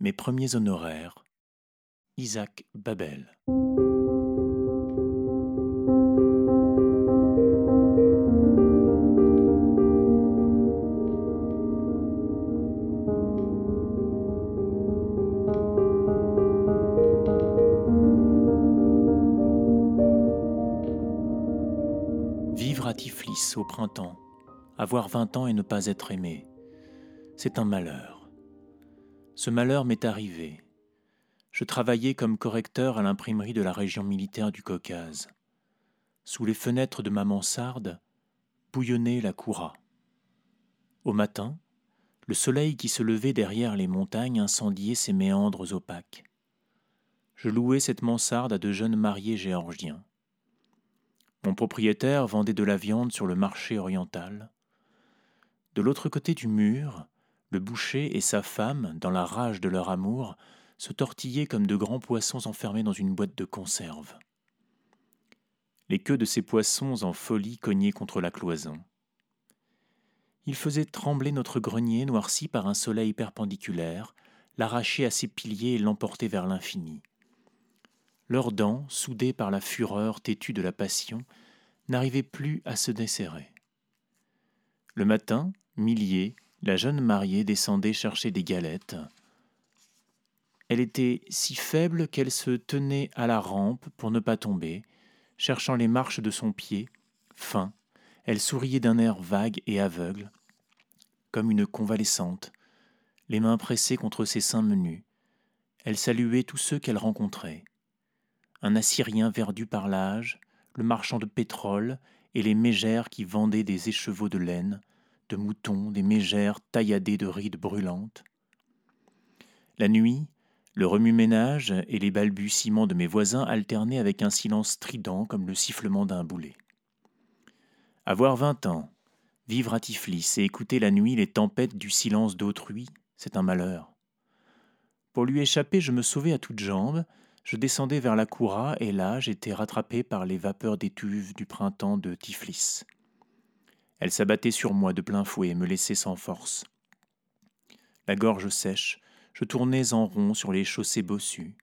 Mes premiers honoraires. Isaac Babel. Vivre à Tiflis au printemps, avoir vingt ans et ne pas être aimé, c'est un malheur. Ce malheur m'est arrivé. Je travaillais comme correcteur à l'imprimerie de la région militaire du Caucase. Sous les fenêtres de ma mansarde, bouillonnait la coura. Au matin, le soleil qui se levait derrière les montagnes incendiait ses méandres opaques. Je louais cette mansarde à de jeunes mariés géorgiens. Mon propriétaire vendait de la viande sur le marché oriental. De l'autre côté du mur, le boucher et sa femme, dans la rage de leur amour, se tortillaient comme de grands poissons enfermés dans une boîte de conserve. Les queues de ces poissons en folie cognaient contre la cloison. Ils faisaient trembler notre grenier noirci par un soleil perpendiculaire, l'arracher à ses piliers et l'emporter vers l'infini. Leurs dents, soudées par la fureur têtue de la passion, n'arrivaient plus à se desserrer. Le matin, milliers, la jeune mariée descendait chercher des galettes. Elle était si faible qu'elle se tenait à la rampe pour ne pas tomber, cherchant les marches de son pied, fin, elle souriait d'un air vague et aveugle, comme une convalescente, les mains pressées contre ses seins menus. Elle saluait tous ceux qu'elle rencontrait. Un Assyrien verdu par l'âge, le marchand de pétrole et les mégères qui vendaient des écheveaux de laine, de moutons, des mégères tailladées de rides brûlantes. La nuit, le remue-ménage et les balbutiements de mes voisins alternaient avec un silence strident comme le sifflement d'un boulet. Avoir vingt ans, vivre à Tiflis et écouter la nuit les tempêtes du silence d'autrui, c'est un malheur. Pour lui échapper, je me sauvais à toutes jambes, je descendais vers la Koura et là j'étais rattrapé par les vapeurs d'étuve du printemps de Tiflis. Elle s'abattait sur moi de plein fouet et me laissait sans force. La gorge sèche, je tournais en rond sur les chaussées bossues.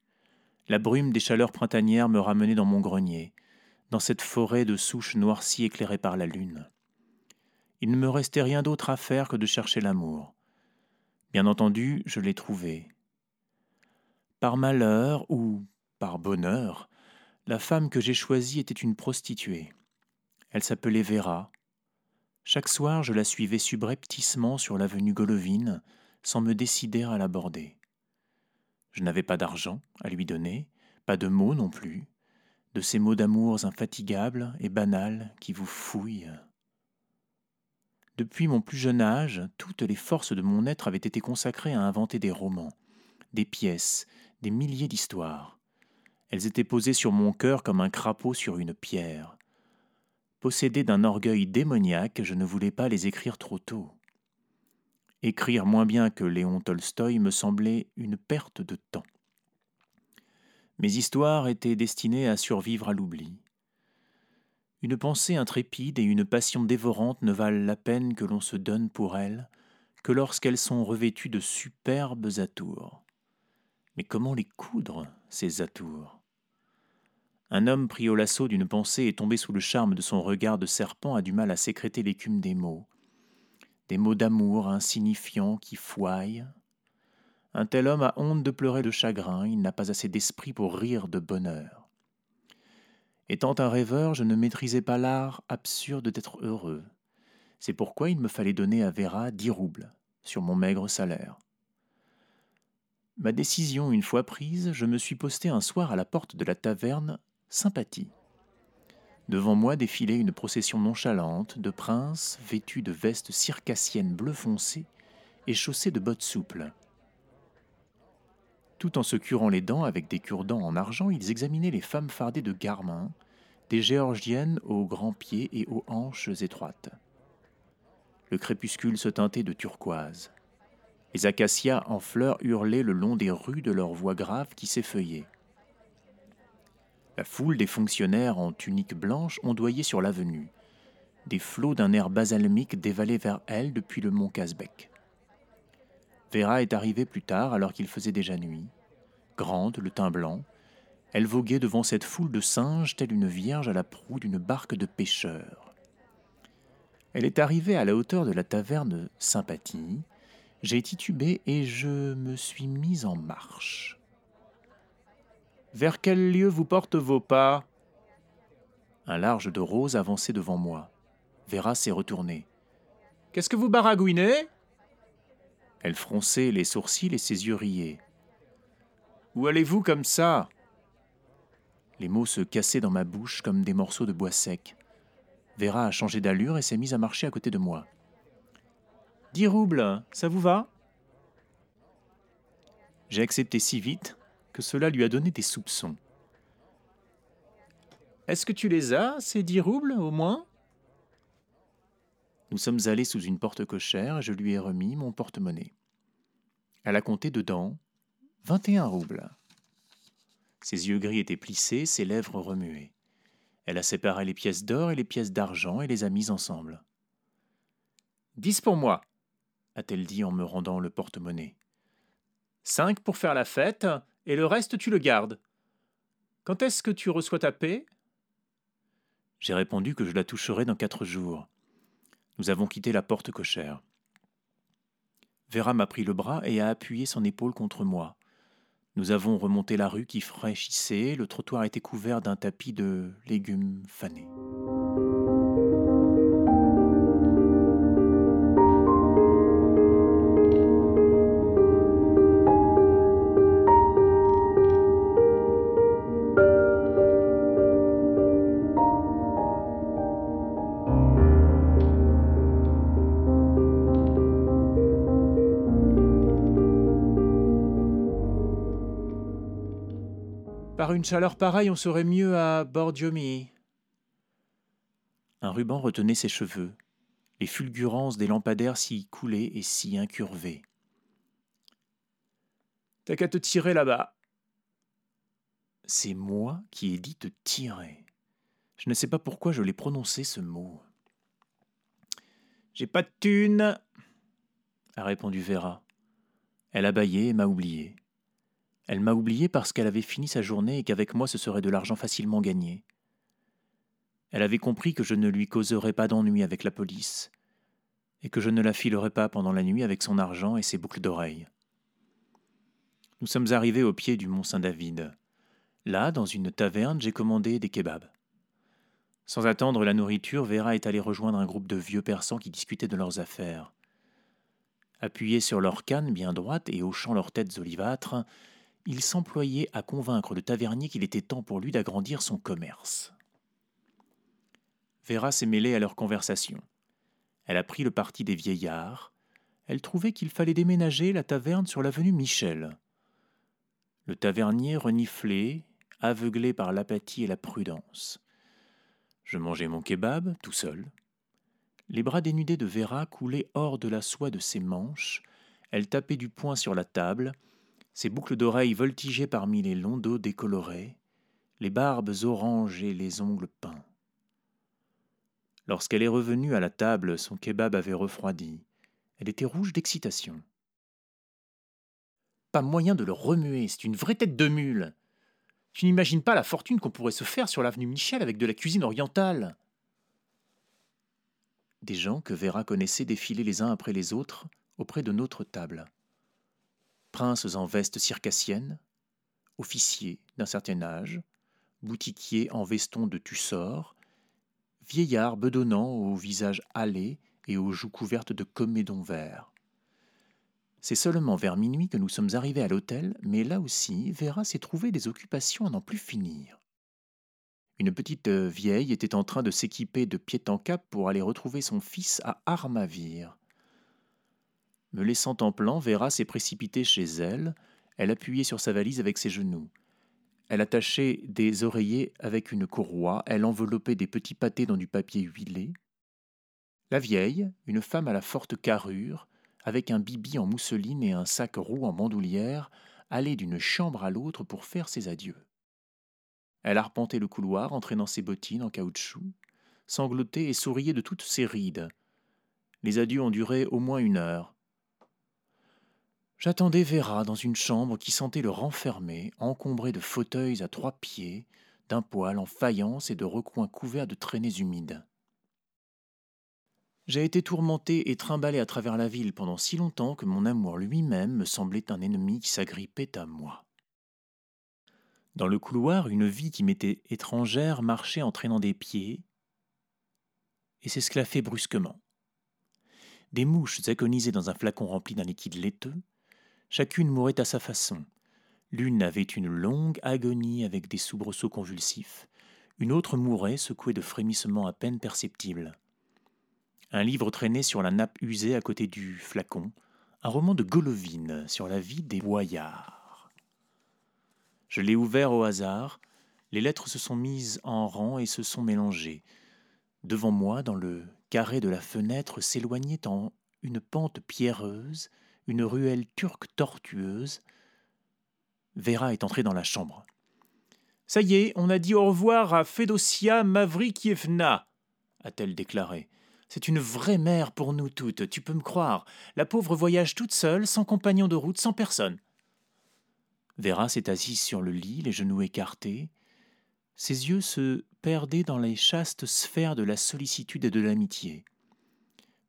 La brume des chaleurs printanières me ramenait dans mon grenier, dans cette forêt de souches noircies éclairées par la lune. Il ne me restait rien d'autre à faire que de chercher l'amour. Bien entendu, je l'ai trouvé. Par malheur ou par bonheur, la femme que j'ai choisie était une prostituée. Elle s'appelait Vera, chaque soir, je la suivais subrepticement sur l'avenue Golovine, sans me décider à l'aborder. Je n'avais pas d'argent à lui donner, pas de mots non plus, de ces mots d'amour infatigables et banals qui vous fouillent. Depuis mon plus jeune âge, toutes les forces de mon être avaient été consacrées à inventer des romans, des pièces, des milliers d'histoires. Elles étaient posées sur mon cœur comme un crapaud sur une pierre. Possédé d'un orgueil démoniaque, je ne voulais pas les écrire trop tôt. Écrire moins bien que Léon Tolstoï me semblait une perte de temps. Mes histoires étaient destinées à survivre à l'oubli. Une pensée intrépide et une passion dévorante ne valent la peine que l'on se donne pour elles que lorsqu'elles sont revêtues de superbes atours. Mais comment les coudre, ces atours? Un homme pris au lasso d'une pensée et tombé sous le charme de son regard de serpent a du mal à sécréter l'écume des mots. Des mots d'amour insignifiants qui foient. Un tel homme a honte de pleurer de chagrin, il n'a pas assez d'esprit pour rire de bonheur. Étant un rêveur, je ne maîtrisais pas l'art absurde d'être heureux. C'est pourquoi il me fallait donner à Vera dix roubles sur mon maigre salaire. Ma décision une fois prise, je me suis posté un soir à la porte de la taverne sympathie. Devant moi défilait une procession nonchalante de princes vêtus de vestes circassiennes bleu foncé et chaussés de bottes souples. Tout en se curant les dents avec des cure-dents en argent, ils examinaient les femmes fardées de garmin, des géorgiennes aux grands pieds et aux hanches étroites. Le crépuscule se teintait de turquoise. Les acacias en fleurs hurlaient le long des rues de leurs voix graves qui s'effeuillaient. La foule des fonctionnaires en tunique blanche ondoyait sur l'avenue. Des flots d'un air basalmique dévalaient vers elle depuis le mont Casbec. Vera est arrivée plus tard alors qu'il faisait déjà nuit. Grande, le teint blanc, elle voguait devant cette foule de singes telle une vierge à la proue d'une barque de pêcheurs. Elle est arrivée à la hauteur de la taverne Sympathie. J'ai titubé et je me suis mise en marche. Vers quel lieu vous portent vos pas? Un large de rose avançait devant moi. Vera s'est retournée. Qu'est-ce que vous baragouinez? Elle fronçait les sourcils et ses yeux riaient. Où allez-vous comme ça? Les mots se cassaient dans ma bouche comme des morceaux de bois sec. Vera a changé d'allure et s'est mise à marcher à côté de moi. Dix roubles, ça vous va? J'ai accepté si vite que cela lui a donné des soupçons. Est-ce que tu les as, ces dix roubles, au moins? Nous sommes allés sous une porte cochère et je lui ai remis mon porte-monnaie. Elle a compté dedans vingt et un roubles. Ses yeux gris étaient plissés, ses lèvres remuaient. Elle a séparé les pièces d'or et les pièces d'argent et les a mises ensemble. Dix pour moi, a-t-elle dit en me rendant le porte-monnaie. Cinq pour faire la fête, et le reste tu le gardes. Quand est-ce que tu reçois ta paix? J'ai répondu que je la toucherai dans quatre jours. Nous avons quitté la porte cochère. Vera m'a pris le bras et a appuyé son épaule contre moi. Nous avons remonté la rue qui fraîchissait, le trottoir était couvert d'un tapis de légumes fanés. Par une chaleur pareille, on serait mieux à Bordiommi. Un ruban retenait ses cheveux. Les fulgurances des lampadaires s'y coulaient et s'y incurvaient. T'as qu'à te tirer là-bas. C'est moi qui ai dit te tirer. Je ne sais pas pourquoi je l'ai prononcé ce mot. J'ai pas de thune, a répondu Vera. Elle a bâillé et m'a oublié. Elle m'a oublié parce qu'elle avait fini sa journée et qu'avec moi ce serait de l'argent facilement gagné. Elle avait compris que je ne lui causerais pas d'ennui avec la police, et que je ne la filerais pas pendant la nuit avec son argent et ses boucles d'oreilles. Nous sommes arrivés au pied du mont Saint-David. Là, dans une taverne, j'ai commandé des kebabs. Sans attendre la nourriture, Vera est allée rejoindre un groupe de vieux persans qui discutaient de leurs affaires. Appuyés sur leurs cannes bien droites et hochant leurs têtes olivâtres, il s'employait à convaincre le tavernier qu'il était temps pour lui d'agrandir son commerce. Vera s'est mêlée à leur conversation. Elle a pris le parti des vieillards. Elle trouvait qu'il fallait déménager la taverne sur l'avenue Michel. Le tavernier reniflait, aveuglé par l'apathie et la prudence. Je mangeais mon kebab tout seul. Les bras dénudés de Vera coulaient hors de la soie de ses manches. Elle tapait du poing sur la table ses boucles d'oreilles voltigeaient parmi les longs dos décolorés, les barbes oranges et les ongles peints. Lorsqu'elle est revenue à la table, son kebab avait refroidi. Elle était rouge d'excitation. Pas moyen de le remuer, c'est une vraie tête de mule. Tu n'imagines pas la fortune qu'on pourrait se faire sur l'avenue Michel avec de la cuisine orientale. Des gens que Vera connaissait défiler les uns après les autres auprès de notre table princes en veste circassienne, officiers d'un certain âge, boutiquiers en veston de tussor, vieillards bedonnants au visage hâlé et aux joues couvertes de comédons verts. C'est seulement vers minuit que nous sommes arrivés à l'hôtel, mais là aussi, Vera s'est trouvé des occupations à n'en plus finir. Une petite vieille était en train de s'équiper de pied en cap pour aller retrouver son fils à Armavir. Me laissant en plan, Vera s'est précipitée chez elle. Elle appuyait sur sa valise avec ses genoux. Elle attachait des oreillers avec une courroie. Elle enveloppait des petits pâtés dans du papier huilé. La vieille, une femme à la forte carrure, avec un bibi en mousseline et un sac roux en bandoulière, allait d'une chambre à l'autre pour faire ses adieux. Elle arpentait le couloir, entraînant ses bottines en caoutchouc, sanglotait et souriait de toutes ses rides. Les adieux ont duré au moins une heure. J'attendais Vera dans une chambre qui sentait le renfermer, encombrée de fauteuils à trois pieds, d'un poêle en faïence et de recoins couverts de traînées humides. J'ai été tourmenté et trimballé à travers la ville pendant si longtemps que mon amour lui-même me semblait un ennemi qui s'agrippait à moi. Dans le couloir, une vie qui m'était étrangère marchait en traînant des pieds et s'esclaffait brusquement. Des mouches agonisaient dans un flacon rempli d'un liquide laiteux, chacune mourait à sa façon. L'une avait une longue agonie avec des soubresauts convulsifs, une autre mourait secouée de frémissements à peine perceptibles. Un livre traînait sur la nappe usée à côté du flacon, un roman de Golovine sur la vie des boyards. Je l'ai ouvert au hasard, les lettres se sont mises en rang et se sont mélangées. Devant moi, dans le carré de la fenêtre, s'éloignait en une pente pierreuse, une ruelle turque tortueuse. Vera est entrée dans la chambre. Ça y est, on a dit au revoir à Fedosia Mavrikievna, a-t-elle déclaré. C'est une vraie mère pour nous toutes, tu peux me croire. La pauvre voyage toute seule, sans compagnon de route, sans personne. Vera s'est assise sur le lit, les genoux écartés. Ses yeux se perdaient dans les chastes sphères de la sollicitude et de l'amitié.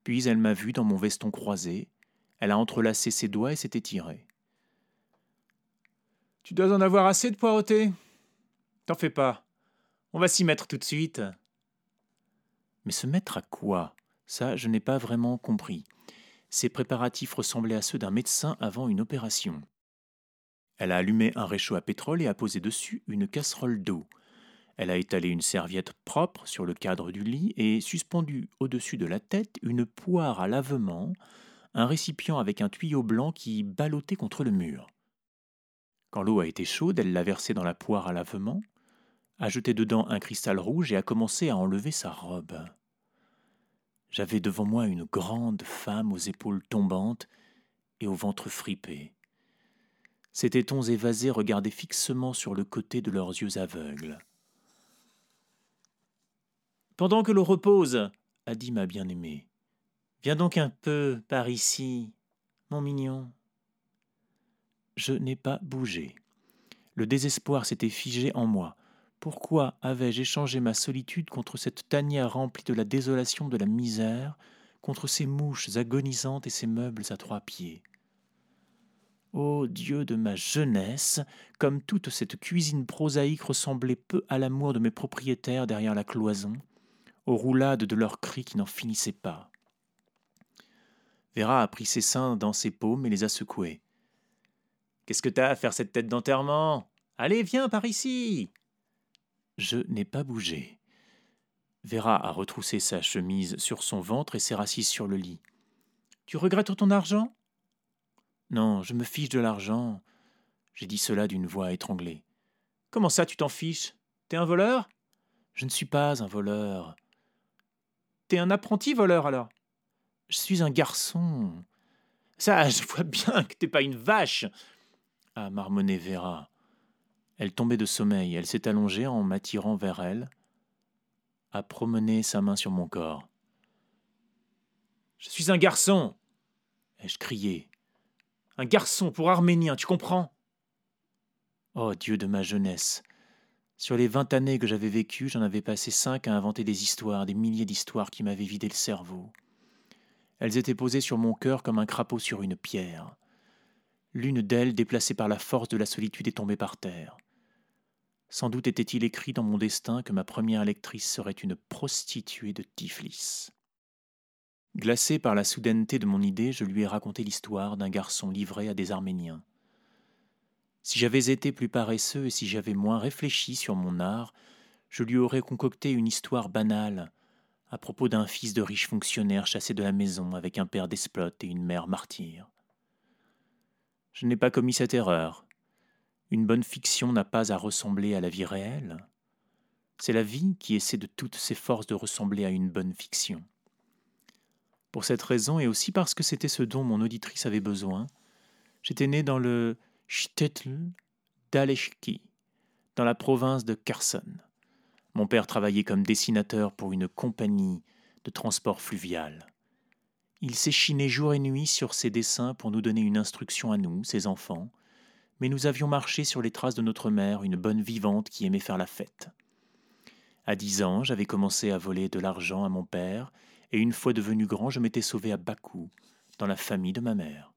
Puis elle m'a vu dans mon veston croisé, elle a entrelacé ses doigts et s'est étirée. Tu dois en avoir assez de poireauté. T'en fais pas. On va s'y mettre tout de suite. Mais se mettre à quoi? Ça, je n'ai pas vraiment compris. Ces préparatifs ressemblaient à ceux d'un médecin avant une opération. Elle a allumé un réchaud à pétrole et a posé dessus une casserole d'eau. Elle a étalé une serviette propre sur le cadre du lit et suspendu au-dessus de la tête une poire à lavement, un récipient avec un tuyau blanc qui ballottait contre le mur. Quand l'eau a été chaude, elle l'a versé dans la poire à lavement, a jeté dedans un cristal rouge et a commencé à enlever sa robe. J'avais devant moi une grande femme aux épaules tombantes et au ventre fripé. Ses tétons évasés regardaient fixement sur le côté de leurs yeux aveugles. Pendant que l'eau repose, a dit ma bien-aimée, viens donc un peu par ici, mon mignon. Je n'ai pas bougé. Le désespoir s'était figé en moi. Pourquoi avais-je échangé ma solitude contre cette tanière remplie de la désolation de la misère, contre ces mouches agonisantes et ces meubles à trois pieds? Ô Dieu de ma jeunesse, comme toute cette cuisine prosaïque ressemblait peu à l'amour de mes propriétaires derrière la cloison, aux roulades de leurs cris qui n'en finissaient pas. Vera a pris ses seins dans ses paumes et les a secoués. Qu'est-ce que t'as à faire cette tête d'enterrement? Allez, viens par ici je n'ai pas bougé. Vera a retroussé sa chemise sur son ventre et s'est assise sur le lit. Tu regrettes ton argent? Non, je me fiche de l'argent. J'ai dit cela d'une voix étranglée. Comment ça, tu t'en fiches? T'es un voleur? Je ne suis pas un voleur. T'es un apprenti voleur alors? Je suis un garçon. Ça, je vois bien que t'es pas une vache a marmonné Vera. Elle tombait de sommeil, elle s'est allongée en m'attirant vers elle, a promené sa main sur mon corps. Je suis un garçon ai-je crié. Un garçon pour Arménien, tu comprends? Oh Dieu de ma jeunesse Sur les vingt années que j'avais vécues, j'en avais passé cinq à inventer des histoires, des milliers d'histoires qui m'avaient vidé le cerveau. Elles étaient posées sur mon cœur comme un crapaud sur une pierre. L'une d'elles, déplacée par la force de la solitude, est tombée par terre. Sans doute était-il écrit dans mon destin que ma première lectrice serait une prostituée de Tiflis. Glacé par la soudaineté de mon idée, je lui ai raconté l'histoire d'un garçon livré à des Arméniens. Si j'avais été plus paresseux et si j'avais moins réfléchi sur mon art, je lui aurais concocté une histoire banale à propos d'un fils de riche fonctionnaire chassé de la maison avec un père desplote et une mère martyre. Je n'ai pas commis cette erreur, une bonne fiction n'a pas à ressembler à la vie réelle. C'est la vie qui essaie de toutes ses forces de ressembler à une bonne fiction. Pour cette raison, et aussi parce que c'était ce dont mon auditrice avait besoin, j'étais né dans le Shtetl d'Aleshki, dans la province de Kherson. Mon père travaillait comme dessinateur pour une compagnie de transport fluvial. Il s'échinait jour et nuit sur ses dessins pour nous donner une instruction à nous, ses enfants, mais nous avions marché sur les traces de notre mère, une bonne vivante qui aimait faire la fête. À dix ans, j'avais commencé à voler de l'argent à mon père, et une fois devenu grand, je m'étais sauvé à Bakou, dans la famille de ma mère.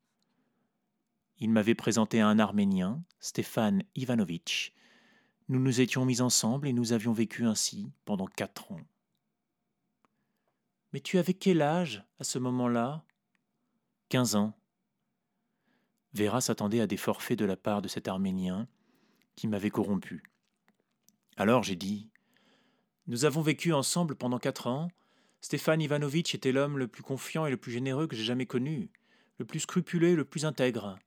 Il m'avait présenté à un Arménien, Stéphane Ivanovitch. Nous nous étions mis ensemble et nous avions vécu ainsi pendant quatre ans. Mais tu avais quel âge à ce moment-là? Quinze ans. Vera s'attendait à des forfaits de la part de cet Arménien qui m'avait corrompu. Alors j'ai dit Nous avons vécu ensemble pendant quatre ans. Stéphane Ivanovitch était l'homme le plus confiant et le plus généreux que j'ai jamais connu, le plus scrupuleux et le plus intègre.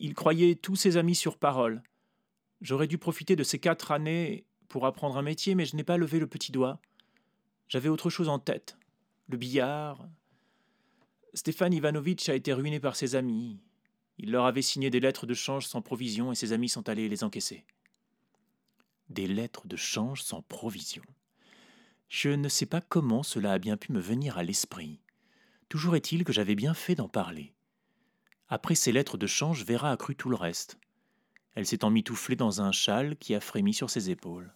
Il croyait tous ses amis sur parole. J'aurais dû profiter de ces quatre années pour apprendre un métier, mais je n'ai pas levé le petit doigt. J'avais autre chose en tête. Le billard. Stéphane Ivanovitch a été ruiné par ses amis. Il leur avait signé des lettres de change sans provision et ses amis sont allés les encaisser. Des lettres de change sans provision. Je ne sais pas comment cela a bien pu me venir à l'esprit. Toujours est-il que j'avais bien fait d'en parler. Après ces lettres de change, Vera a cru tout le reste. Elle s'est emmitouflée dans un châle qui a frémi sur ses épaules.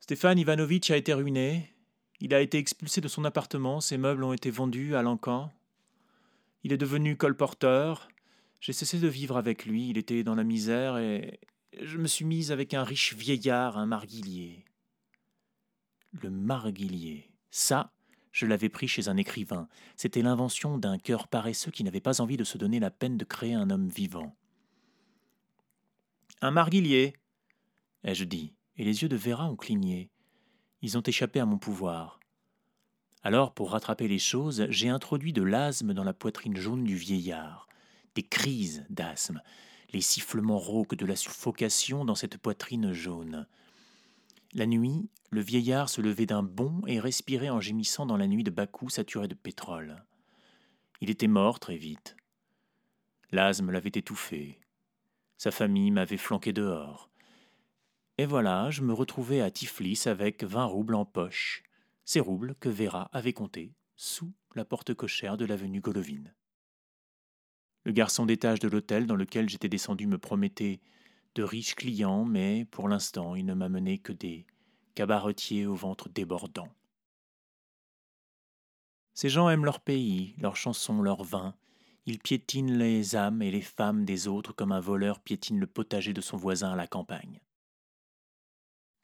Stéphane Ivanovitch a été ruiné. Il a été expulsé de son appartement, ses meubles ont été vendus à l'encan. Il est devenu colporteur. J'ai cessé de vivre avec lui, il était dans la misère et je me suis mise avec un riche vieillard, un marguillier. Le marguillier, ça, je l'avais pris chez un écrivain. C'était l'invention d'un cœur paresseux qui n'avait pas envie de se donner la peine de créer un homme vivant. Un marguillier, ai-je dit et les yeux de Vera ont cligné. Ils ont échappé à mon pouvoir. Alors, pour rattraper les choses, j'ai introduit de l'asthme dans la poitrine jaune du vieillard, des crises d'asthme, les sifflements rauques de la suffocation dans cette poitrine jaune. La nuit, le vieillard se levait d'un bond et respirait en gémissant dans la nuit de Bakou saturée de pétrole. Il était mort très vite. L'asthme l'avait étouffé. Sa famille m'avait flanqué dehors. Et voilà, je me retrouvais à Tiflis avec vingt roubles en poche, ces roubles que Vera avait comptés sous la porte cochère de l'avenue Golovine. Le garçon d'étage de l'hôtel dans lequel j'étais descendu me promettait de riches clients, mais pour l'instant il ne m'a mené que des cabaretiers au ventre débordant. Ces gens aiment leur pays, leurs chansons, leur vin. Ils piétinent les âmes et les femmes des autres comme un voleur piétine le potager de son voisin à la campagne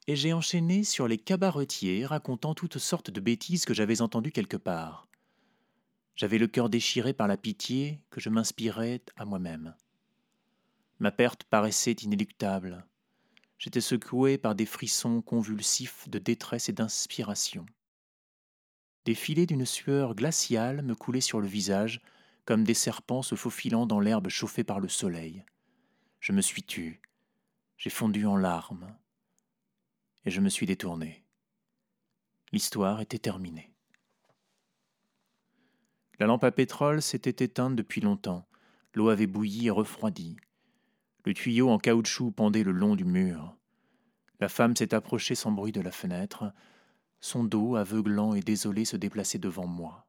et j'ai enchaîné sur les cabaretiers racontant toutes sortes de bêtises que j'avais entendues quelque part. J'avais le cœur déchiré par la pitié que je m'inspirais à moi-même. Ma perte paraissait inéluctable. J'étais secoué par des frissons convulsifs de détresse et d'inspiration. Des filets d'une sueur glaciale me coulaient sur le visage, comme des serpents se faufilant dans l'herbe chauffée par le soleil. Je me suis tu. J'ai fondu en larmes et je me suis détourné. L'histoire était terminée. La lampe à pétrole s'était éteinte depuis longtemps. L'eau avait bouilli et refroidi. Le tuyau en caoutchouc pendait le long du mur. La femme s'est approchée sans bruit de la fenêtre. Son dos, aveuglant et désolé, se déplaçait devant moi.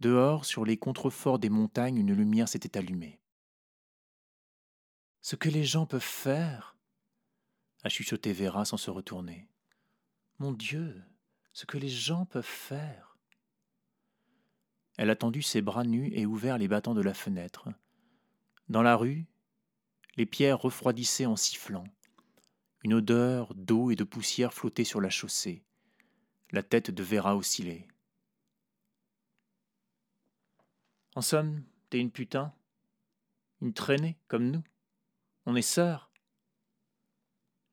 Dehors, sur les contreforts des montagnes, une lumière s'était allumée. Ce que les gens peuvent faire, a chuchoté Vera sans se retourner. Mon Dieu, ce que les gens peuvent faire. Elle a tendu ses bras nus et ouvert les battants de la fenêtre. Dans la rue, les pierres refroidissaient en sifflant. Une odeur d'eau et de poussière flottait sur la chaussée. La tête de Vera oscillait. En somme, t'es une putain Une traînée, comme nous On est sœurs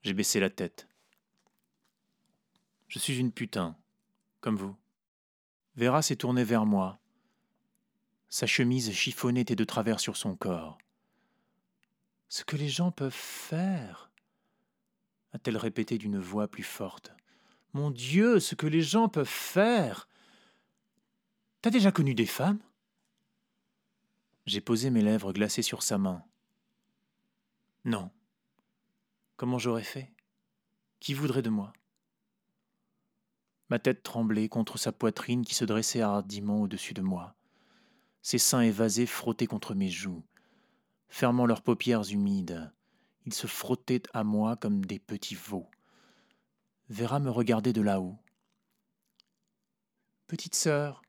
j'ai baissé la tête. Je suis une putain, comme vous. Vera s'est tournée vers moi. Sa chemise chiffonnée était de travers sur son corps. Ce que les gens peuvent faire a-t-elle répété d'une voix plus forte. Mon Dieu, ce que les gens peuvent faire T'as déjà connu des femmes? J'ai posé mes lèvres glacées sur sa main. Non. Comment j'aurais fait? Qui voudrait de moi? Ma tête tremblait contre sa poitrine qui se dressait hardiment au-dessus de moi. Ses seins évasés frottaient contre mes joues. Fermant leurs paupières humides, ils se frottaient à moi comme des petits veaux. Vera me regardait de là-haut. Petite sœur,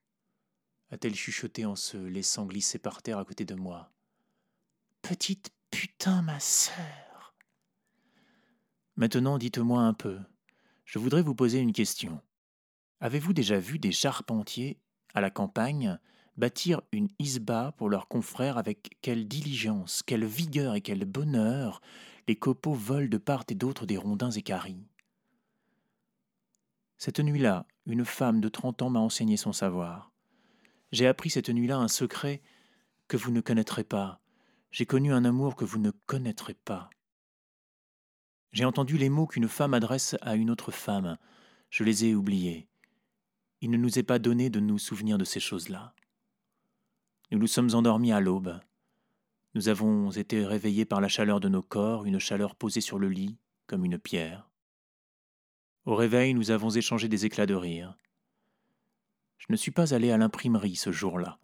a-t-elle chuchoté en se laissant glisser par terre à côté de moi. Petite putain, ma sœur. Maintenant, dites-moi un peu. Je voudrais vous poser une question. Avez-vous déjà vu des charpentiers, à la campagne, bâtir une isba pour leurs confrères avec quelle diligence, quelle vigueur et quel bonheur les copeaux volent de part et d'autre des rondins écaris Cette nuit-là, une femme de trente ans m'a enseigné son savoir. J'ai appris cette nuit-là un secret que vous ne connaîtrez pas. J'ai connu un amour que vous ne connaîtrez pas. J'ai entendu les mots qu'une femme adresse à une autre femme. Je les ai oubliés. Il ne nous est pas donné de nous souvenir de ces choses-là. Nous nous sommes endormis à l'aube. Nous avons été réveillés par la chaleur de nos corps, une chaleur posée sur le lit, comme une pierre. Au réveil, nous avons échangé des éclats de rire. Je ne suis pas allé à l'imprimerie ce jour-là.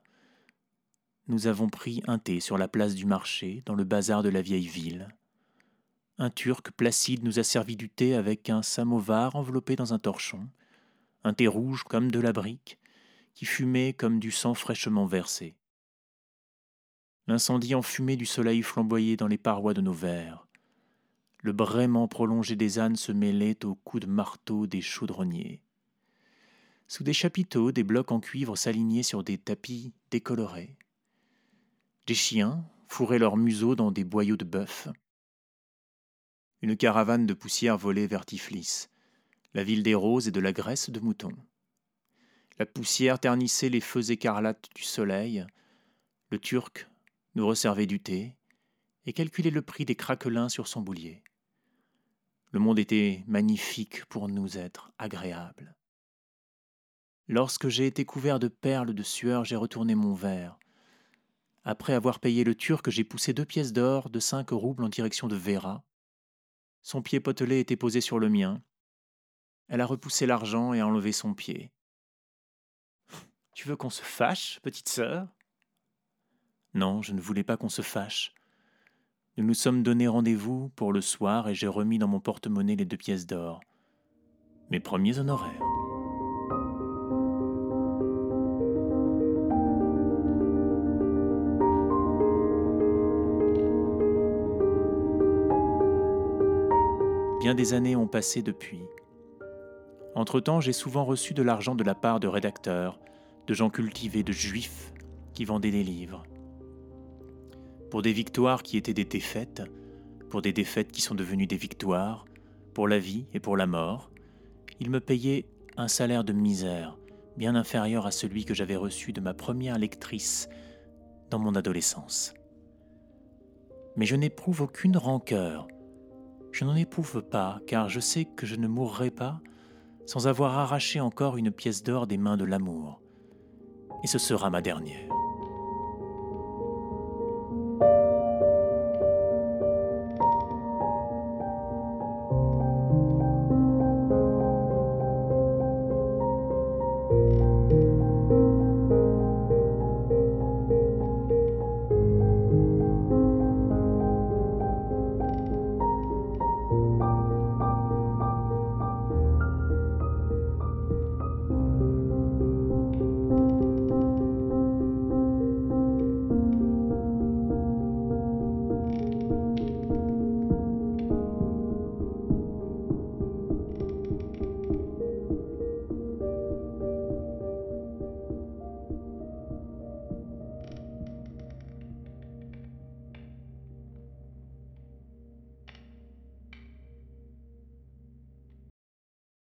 Nous avons pris un thé sur la place du marché, dans le bazar de la vieille ville. Un Turc placide nous a servi du thé avec un samovar enveloppé dans un torchon, un thé rouge comme de la brique, qui fumait comme du sang fraîchement versé. L'incendie enfumé du soleil flamboyait dans les parois de nos verres. Le braiement prolongé des ânes se mêlait aux coups de marteau des chaudronniers. Sous des chapiteaux, des blocs en cuivre s'alignaient sur des tapis décolorés. Des chiens fourraient leurs museaux dans des boyaux de bœuf. Une caravane de poussière volait vers Tiflis, la ville des roses et de la graisse de mouton. La poussière ternissait les feux écarlates du soleil. Le Turc nous resservait du thé et calculait le prix des craquelins sur son boulier. Le monde était magnifique pour nous être agréable. Lorsque j'ai été couvert de perles de sueur, j'ai retourné mon verre. Après avoir payé le turc, j'ai poussé deux pièces d'or de cinq roubles en direction de Vera. Son pied potelé était posé sur le mien. Elle a repoussé l'argent et enlevé son pied. Tu veux qu'on se fâche, petite sœur? Non, je ne voulais pas qu'on se fâche. Nous nous sommes donné rendez-vous pour le soir et j'ai remis dans mon porte-monnaie les deux pièces d'or. Mes premiers honoraires. Bien des années ont passé depuis. Entre-temps, j'ai souvent reçu de l'argent de la part de rédacteurs, de gens cultivés, de juifs qui vendaient des livres. Pour des victoires qui étaient des défaites, pour des défaites qui sont devenues des victoires, pour la vie et pour la mort, ils me payaient un salaire de misère, bien inférieur à celui que j'avais reçu de ma première lectrice dans mon adolescence. Mais je n'éprouve aucune rancœur je n'en éprouve pas, car je sais que je ne mourrai pas sans avoir arraché encore une pièce d'or des mains de l'amour. Et ce sera ma dernière.